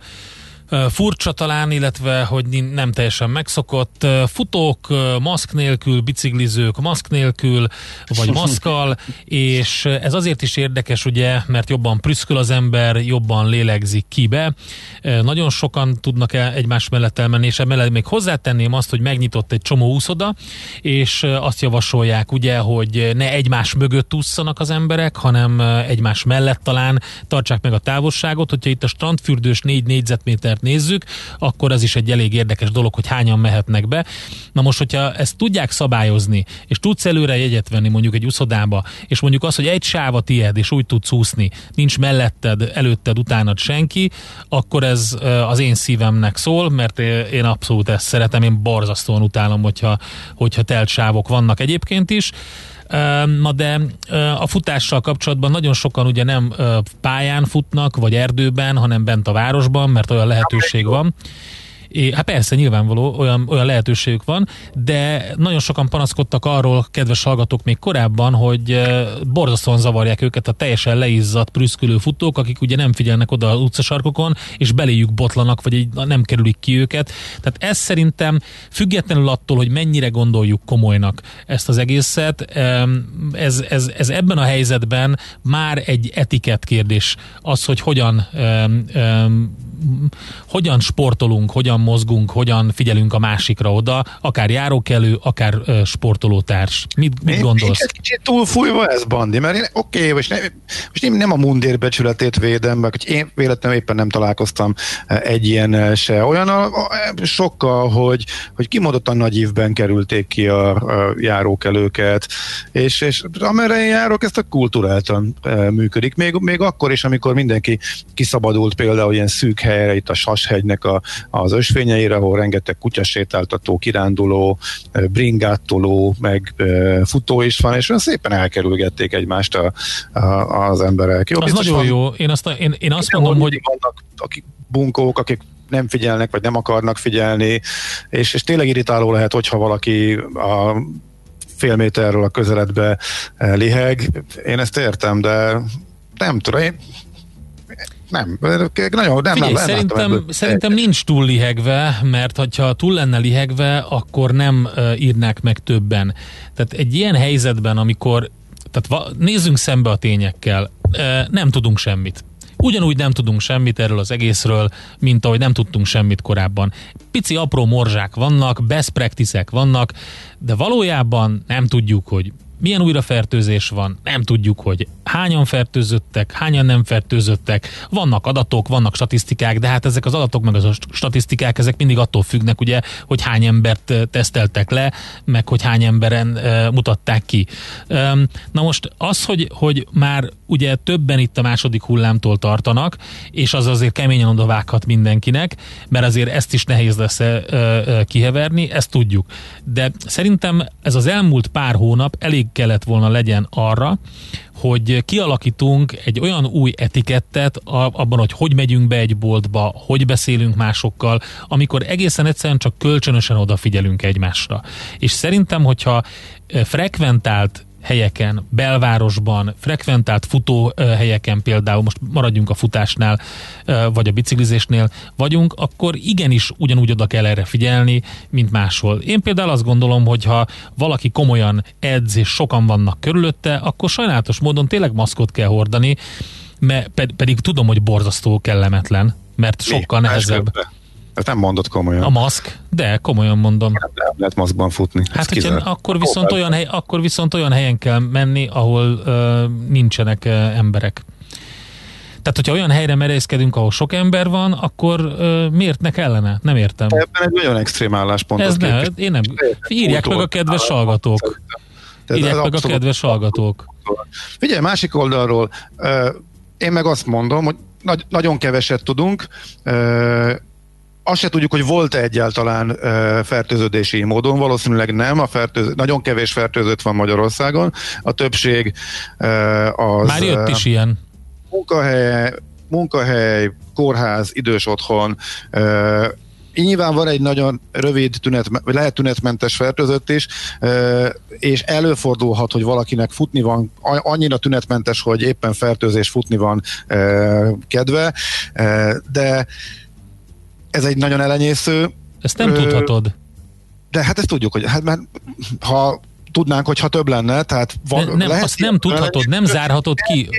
Speaker 3: furcsa talán, illetve hogy nem teljesen megszokott. Futók maszk nélkül, biciklizők maszk nélkül, vagy [LAUGHS] maszkal, és ez azért is érdekes, ugye, mert jobban prüszköl az ember, jobban lélegzik kibe. Nagyon sokan tudnak egymás mellett elmenni, és emellett még hozzátenném azt, hogy megnyitott egy csomó úszoda, és azt javasolják, ugye, hogy ne egymás mögött ússzanak az emberek, hanem egymás mellett talán tartsák meg a távolságot, hogyha itt a strandfürdős négy négyzetméter rendszert nézzük, akkor ez is egy elég érdekes dolog, hogy hányan mehetnek be. Na most, hogyha ezt tudják szabályozni, és tudsz előre jegyet venni mondjuk egy uszodába, és mondjuk az, hogy egy sáva tied, és úgy tudsz úszni, nincs melletted, előtted, utánad senki, akkor ez az én szívemnek szól, mert én abszolút ezt szeretem, én borzasztóan utálom, hogyha, hogyha telt sávok vannak egyébként is. Na de a futással kapcsolatban nagyon sokan ugye nem pályán futnak, vagy erdőben, hanem bent a városban, mert olyan lehetőség van. É, hát persze, nyilvánvaló, olyan, olyan lehetőségük van, de nagyon sokan panaszkodtak arról, kedves hallgatók még korábban, hogy borzasztóan zavarják őket a teljesen leizzadt, prüszkülő futók, akik ugye nem figyelnek oda az utcasarkokon, és beléjük botlanak, vagy így nem kerülik ki őket. Tehát ez szerintem függetlenül attól, hogy mennyire gondoljuk komolynak ezt az egészet, ez, ez, ez ebben a helyzetben már egy etikett kérdés. Az, hogy hogyan hogyan sportolunk, hogyan mozgunk, hogyan figyelünk a másikra oda, akár járókelő, akár uh, sportolótárs. Mit, mit
Speaker 4: én,
Speaker 3: gondolsz?
Speaker 4: Én kicsit túlfújva ez, Bandi, mert én oké, okay, most, ne, most én nem a mundér becsületét védem, mert én véletlenül éppen nem találkoztam egy ilyen se. Olyan a, a, sokkal, hogy, hogy kimondottan nagy évben kerülték ki a, a járókelőket, és, és amerre én járok, ezt a kulturáltan működik. Még, még akkor is, amikor mindenki kiszabadult például ilyen szűk helyre, itt a Sashegynek a, az ösvényeire, ahol rengeteg kutyasétáltató, kiránduló, bringátoló, meg futó is van, és olyan szépen elkerülgették egymást a, a, az emberek.
Speaker 3: Jó, az nagyon van, jó. Én azt, én, én azt mondom, hogy...
Speaker 4: Vannak akik bunkók, akik nem figyelnek, vagy nem akarnak figyelni, és, és tényleg irritáló lehet, hogyha valaki a fél méterről a közeledbe liheg. Én ezt értem, de nem tudom, én nem, nagyon nem,
Speaker 3: Figyelj, nem, szerintem, nem szerintem nincs túl lihegve, mert ha túl lenne lihegve, akkor nem írnák meg többen. Tehát egy ilyen helyzetben, amikor tehát nézzünk szembe a tényekkel, nem tudunk semmit. Ugyanúgy nem tudunk semmit erről az egészről, mint ahogy nem tudtunk semmit korábban. Pici apró morzsák vannak, best practice vannak, de valójában nem tudjuk, hogy milyen újrafertőzés van, nem tudjuk, hogy hányan fertőzöttek, hányan nem fertőzöttek, vannak adatok, vannak statisztikák, de hát ezek az adatok meg az a statisztikák, ezek mindig attól függnek, ugye, hogy hány embert teszteltek le, meg hogy hány emberen uh, mutatták ki. Um, na most az, hogy, hogy már ugye többen itt a második hullámtól tartanak, és az azért keményen oda vághat mindenkinek, mert azért ezt is nehéz lesz uh, uh, kiheverni, ezt tudjuk. De szerintem ez az elmúlt pár hónap elég kellett volna legyen arra, hogy kialakítunk egy olyan új etikettet abban, hogy hogy megyünk be egy boltba, hogy beszélünk másokkal, amikor egészen egyszerűen csak kölcsönösen odafigyelünk egymásra. És szerintem, hogyha frekventált helyeken, belvárosban, frekventált futó helyeken például, most maradjunk a futásnál, vagy a biciklizésnél vagyunk, akkor igenis ugyanúgy oda kell erre figyelni, mint máshol. Én például azt gondolom, hogy ha valaki komolyan edz és sokan vannak körülötte, akkor sajnálatos módon tényleg maszkot kell hordani, mert pedig tudom, hogy borzasztó kellemetlen, mert sokkal Mi? nehezebb. Másképpen.
Speaker 4: Ezt nem mondod komolyan.
Speaker 3: A maszk? De, komolyan mondom.
Speaker 4: Nem, nem lehet maszkban futni.
Speaker 3: Hát, hogyha, akkor, viszont olyan hely, akkor viszont olyan helyen kell menni, ahol uh, nincsenek uh, emberek. Tehát, hogyha olyan helyre merészkedünk, ahol sok ember van, akkor uh, miért ne kellene? Nem értem.
Speaker 4: Ebben egy nagyon extrém álláspont.
Speaker 3: Ez ne, én nem. Írják meg a kedves hallgatók. Írják meg a kedves hallgatók.
Speaker 4: Figyelj, másik oldalról, én meg azt mondom, hogy nagy, nagyon keveset tudunk, azt se tudjuk, hogy volt-e egyáltalán fertőződési módon, valószínűleg nem, a fertőz, nagyon kevés fertőzött van Magyarországon, a többség az...
Speaker 3: Már jött is ilyen.
Speaker 4: Munkahely, munkahely, kórház, idős otthon, Nyilván van egy nagyon rövid tünet, lehet tünetmentes fertőzött is, és előfordulhat, hogy valakinek futni van, annyira tünetmentes, hogy éppen fertőzés futni van kedve, de ez egy nagyon elenyésző.
Speaker 3: Ezt nem tudhatod.
Speaker 4: De hát ezt tudjuk, hogy hát mert ha tudnánk, hogyha több lenne, tehát
Speaker 3: van, ne, nem, lehet, azt nem tudhatod, nem zárhatod ki.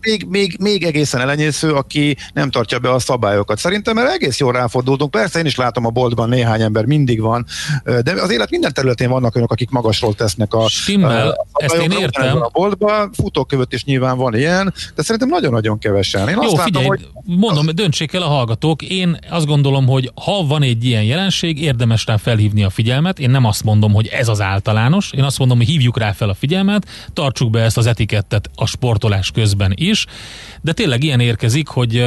Speaker 4: Még, még, még egészen elenyésző, aki nem tartja be a szabályokat. Szerintem mert egész jól ráfordultunk. Persze én is látom a boltban néhány ember mindig van, de az élet minden területén vannak olyanok, akik magasról tesznek a,
Speaker 3: Stimmel, a ezt én értem.
Speaker 4: A boltban, futókövött is nyilván van ilyen, de szerintem nagyon-nagyon kevesen. Én
Speaker 3: Jó,
Speaker 4: azt
Speaker 3: figyelj,
Speaker 4: látom,
Speaker 3: hogy mondom, döntsék el a hallgatók. Én azt gondolom, hogy ha van egy ilyen jelenség, érdemes rá felhívni a figyelmet. Én nem azt mondom, hogy ez az általános. Én azt mondom, hogy hívjuk rá fel a figyelmet, tartsuk be ezt az etikettet a sportolás közben is, de tényleg ilyen érkezik, hogy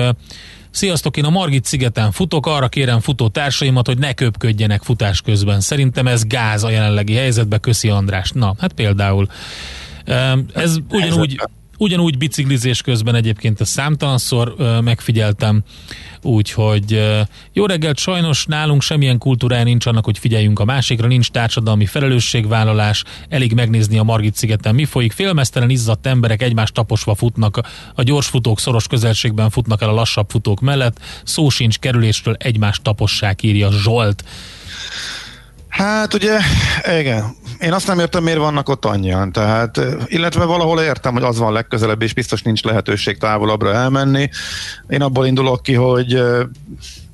Speaker 3: Sziasztok, én a Margit szigeten futok, arra kérem futó társaimat, hogy ne köpködjenek futás közben. Szerintem ez gáz a jelenlegi helyzetben, köszi András. Na, hát például. Ez ugyanúgy, ugyanúgy biciklizés közben egyébként ezt számtalanszor megfigyeltem úgyhogy jó reggelt, sajnos nálunk semmilyen kultúrája nincs annak, hogy figyeljünk a másikra, nincs társadalmi felelősségvállalás, elég megnézni a Margit szigeten mi folyik, félmeztelen izzadt emberek egymást taposva futnak, a gyors futók szoros közelségben futnak el a lassabb futók mellett, szó sincs kerülésről, egymást tapossák, írja Zsolt.
Speaker 4: Hát ugye, igen. Én azt nem értem, miért vannak ott annyian. Tehát, illetve valahol értem, hogy az van legközelebb, és biztos nincs lehetőség távolabbra elmenni. Én abból indulok ki, hogy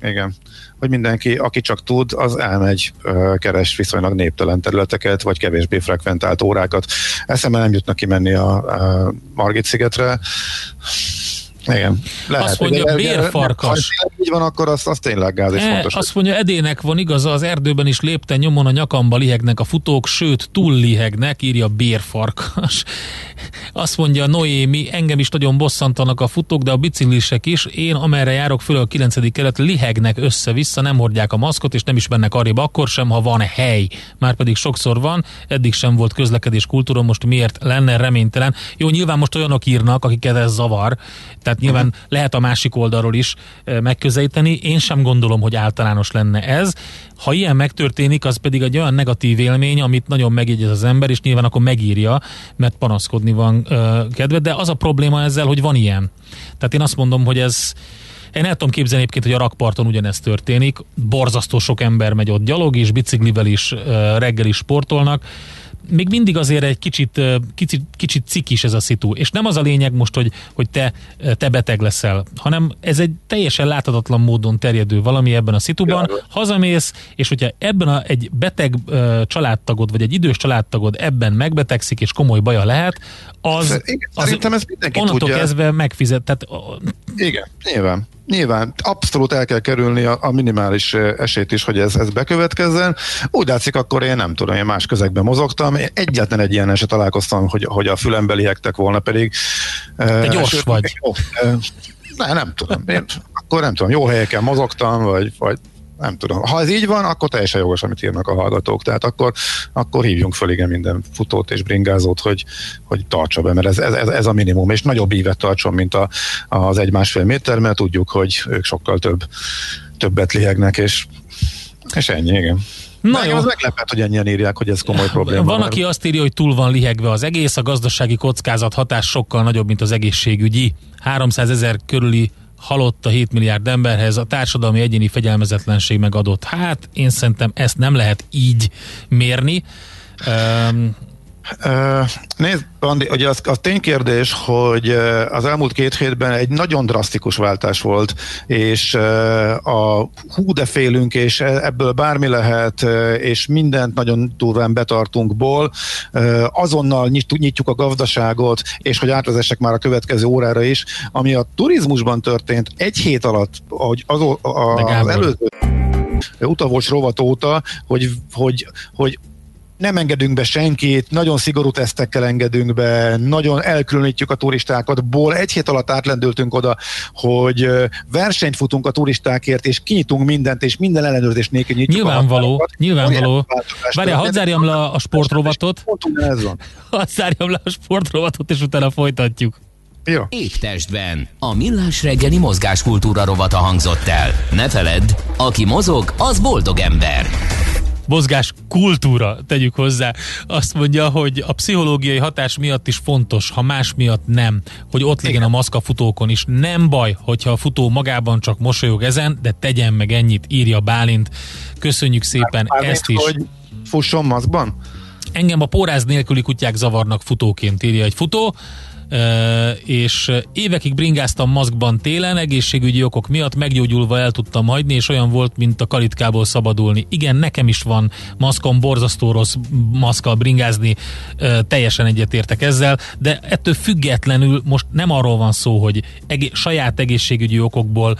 Speaker 4: igen, hogy mindenki, aki csak tud, az elmegy, keres viszonylag néptelen területeket, vagy kevésbé frekventált órákat. Eszembe nem jutnak kimenni a, a Margit szigetre. Igen.
Speaker 3: Lehet, azt mondja, bérfarkas.
Speaker 4: Ha így van, akkor az, az tényleg gáz és e, fontos.
Speaker 3: Azt mondja, edének van igaza, az erdőben is lépten nyomon a nyakamba lihegnek a futók, sőt, túl lihegnek, írja bérfarkas. [LAUGHS] Azt mondja Noémi, engem is nagyon bosszantanak a futók, de a biciklisek is. Én, amerre járok föl a 9. kelet, lihegnek össze-vissza, nem hordják a maszkot, és nem is mennek arrébb akkor sem, ha van hely. Már pedig sokszor van, eddig sem volt közlekedés kultúra, most miért lenne reménytelen. Jó, nyilván most olyanok írnak, akiket ez zavar, tehát nyilván uh-huh. lehet a másik oldalról is megközelíteni. Én sem gondolom, hogy általános lenne ez. Ha ilyen megtörténik, az pedig egy olyan negatív élmény, amit nagyon megjegyez az ember, és nyilván akkor megírja, mert panaszkodni van uh, kedve, de az a probléma ezzel, hogy van ilyen. Tehát én azt mondom, hogy ez én el tudom képzelni egyébként, hogy a rakparton ugyanezt történik, borzasztó sok ember megy ott gyalog is, biciklivel is, reggel is sportolnak, még mindig azért egy kicsit, kicsit, kicsit cikis ez a szitu. És nem az a lényeg most, hogy, hogy te, te beteg leszel, hanem ez egy teljesen láthatatlan módon terjedő valami ebben a szituban. Hazamész, és hogyha ebben a, egy beteg családtagod, vagy egy idős családtagod ebben megbetegszik, és komoly baja lehet, az,
Speaker 4: Igen, az szerintem ez mindenki
Speaker 3: onnantól
Speaker 4: tudja.
Speaker 3: kezdve megfizet. Tehát,
Speaker 4: Igen, nyilván. Nyilván abszolút el kell kerülni a, a minimális esélyt is, hogy ez, ez bekövetkezzen. Úgy látszik, akkor én nem tudom, én más közegben mozogtam. Én egyetlen egy ilyen eset találkoztam, hogy, hogy a fülembe lihegtek volna, pedig...
Speaker 3: Te gyors sőt, vagy. Jó,
Speaker 4: ne, nem tudom. Én, akkor nem tudom, jó helyeken mozogtam, vagy, vagy nem tudom. Ha ez így van, akkor teljesen jogos, amit írnak a hallgatók. Tehát akkor, akkor hívjunk föl igen minden futót és bringázót, hogy, hogy tartsa be, mert ez, ez, ez a minimum, és nagyobb ívet tartson, mint a, az egy-másfél méter, mert tudjuk, hogy ők sokkal több, többet lihegnek, és, és ennyi, igen. Na jó. Az meglepett, hogy ennyien írják, hogy ez komoly probléma.
Speaker 3: Van, aki azt írja, hogy túl van lihegve az egész, a gazdasági kockázat hatás sokkal nagyobb, mint az egészségügyi. 300 ezer körüli halott a 7 milliárd emberhez, a társadalmi egyéni fegyelmezetlenség megadott. Hát én szerintem ezt nem lehet így mérni. Um,
Speaker 4: nézd, Andi, ugye az, az ténykérdés, hogy az elmúlt két hétben egy nagyon drasztikus váltás volt, és a hú de félünk, és e, ebből bármi lehet, és mindent nagyon durván betartunkból, azonnal nyitjuk a gazdaságot, és hogy átvezessek már a következő órára is, ami a turizmusban történt egy hét alatt, hogy az, az előző utavos rovat óta, hogy, hogy, hogy nem engedünk be senkit, nagyon szigorú tesztekkel engedünk be, nagyon elkülönítjük a turistákat. Ból egy hét alatt átlendültünk oda, hogy versenyt futunk a turistákért, és kinyitunk mindent, és minden ellenőrzés nélkül nyitjuk
Speaker 3: Nyilvánvaló, a nyilvánvaló. Várjál, hadd zárjam le a sportrovatot. Hadd zárjam le a sportrovatot, és utána folytatjuk.
Speaker 1: Jó. Égtestben a millás reggeli mozgáskultúra rovata hangzott el. Ne feledd, aki mozog, az boldog ember
Speaker 3: mozgás kultúra, tegyük hozzá. Azt mondja, hogy a pszichológiai hatás miatt is fontos, ha más miatt nem, hogy ott legyen a maszk a futókon is. Nem baj, hogyha a futó magában csak mosolyog ezen, de tegyen meg ennyit, írja Bálint. Köszönjük szépen Már ezt is. Hogy
Speaker 4: fusson maszkban?
Speaker 3: Engem a póráz nélküli kutyák zavarnak futóként, írja egy futó és évekig bringáztam maszkban télen, egészségügyi okok miatt meggyógyulva el tudtam hagyni, és olyan volt, mint a kalitkából szabadulni. Igen, nekem is van maszkom, borzasztó rossz maszkal bringázni, teljesen egyetértek ezzel, de ettől függetlenül most nem arról van szó, hogy egé- saját egészségügyi okokból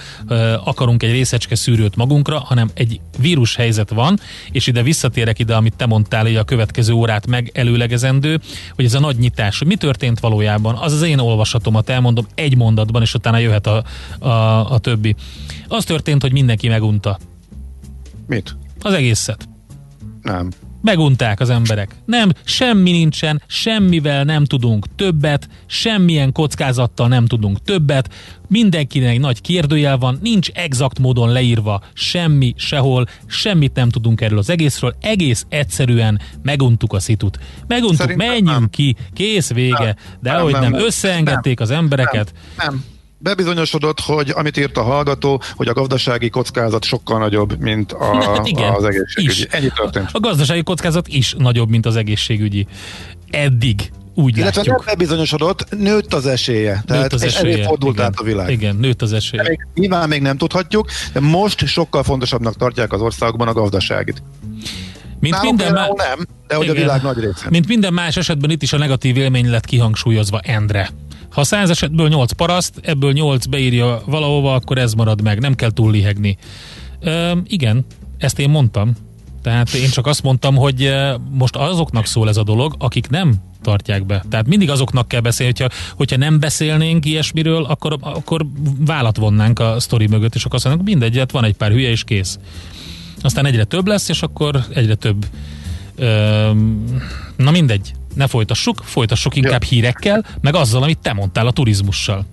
Speaker 3: akarunk egy részecske szűrőt magunkra, hanem egy vírus helyzet van, és ide visszatérek ide, amit te mondtál, hogy a következő órát megelőlegezendő, hogy ez a nagy nyitás, hogy mi történt valójában, az az én olvasatomat elmondom egy mondatban, és utána jöhet a, a, a többi. Az történt, hogy mindenki megunta.
Speaker 4: Mit?
Speaker 3: Az egészet.
Speaker 4: Nem.
Speaker 3: Megunták az emberek. Nem, semmi nincsen, semmivel nem tudunk többet, semmilyen kockázattal nem tudunk többet, mindenkinek egy nagy kérdőjel van, nincs exakt módon leírva semmi, sehol, semmit nem tudunk erről az egészről, egész egyszerűen meguntuk a szitut. Meguntuk, Szerintem menjünk nem. ki, kész vége, nem, de nem, ahogy nem, nem, összeengedték nem, az embereket.
Speaker 4: Nem, nem bebizonyosodott, hogy amit írt a hallgató, hogy a gazdasági kockázat sokkal nagyobb, mint a, [LAUGHS] hát igen, az egészségügyi. Is. Ennyi történt.
Speaker 3: A gazdasági kockázat is nagyobb, mint az egészségügyi. Eddig úgy
Speaker 4: Illetve
Speaker 3: látjuk.
Speaker 4: nem bebizonyosodott, nőtt az esélye. Nőtt Tehát az esélye. fordult
Speaker 3: igen,
Speaker 4: át a világ.
Speaker 3: Igen, nőtt az esélye.
Speaker 4: Még, nyilván még nem tudhatjuk, de most sokkal fontosabbnak tartják az országokban a gazdaságit. Mint Nálunk minden má... nem, de hogy igen. a világ nagy része.
Speaker 3: Mint minden más esetben itt is a negatív élmény lett kihangsúlyozva, Endre. Ha száz esetből nyolc paraszt, ebből nyolc beírja valahova, akkor ez marad meg, nem kell túl lihegni. Üm, igen, ezt én mondtam. Tehát én csak azt mondtam, hogy most azoknak szól ez a dolog, akik nem tartják be. Tehát mindig azoknak kell beszélni, hogyha, hogyha nem beszélnénk ilyesmiről, akkor, akkor vállat vonnánk a sztori mögött, és akkor azt mondjuk, mindegy, hát van egy pár hülye, és kész. Aztán egyre több lesz, és akkor egyre több Üm, na mindegy, ne folytassuk, folytassuk inkább ja. hírekkel, meg azzal, amit te mondtál a turizmussal.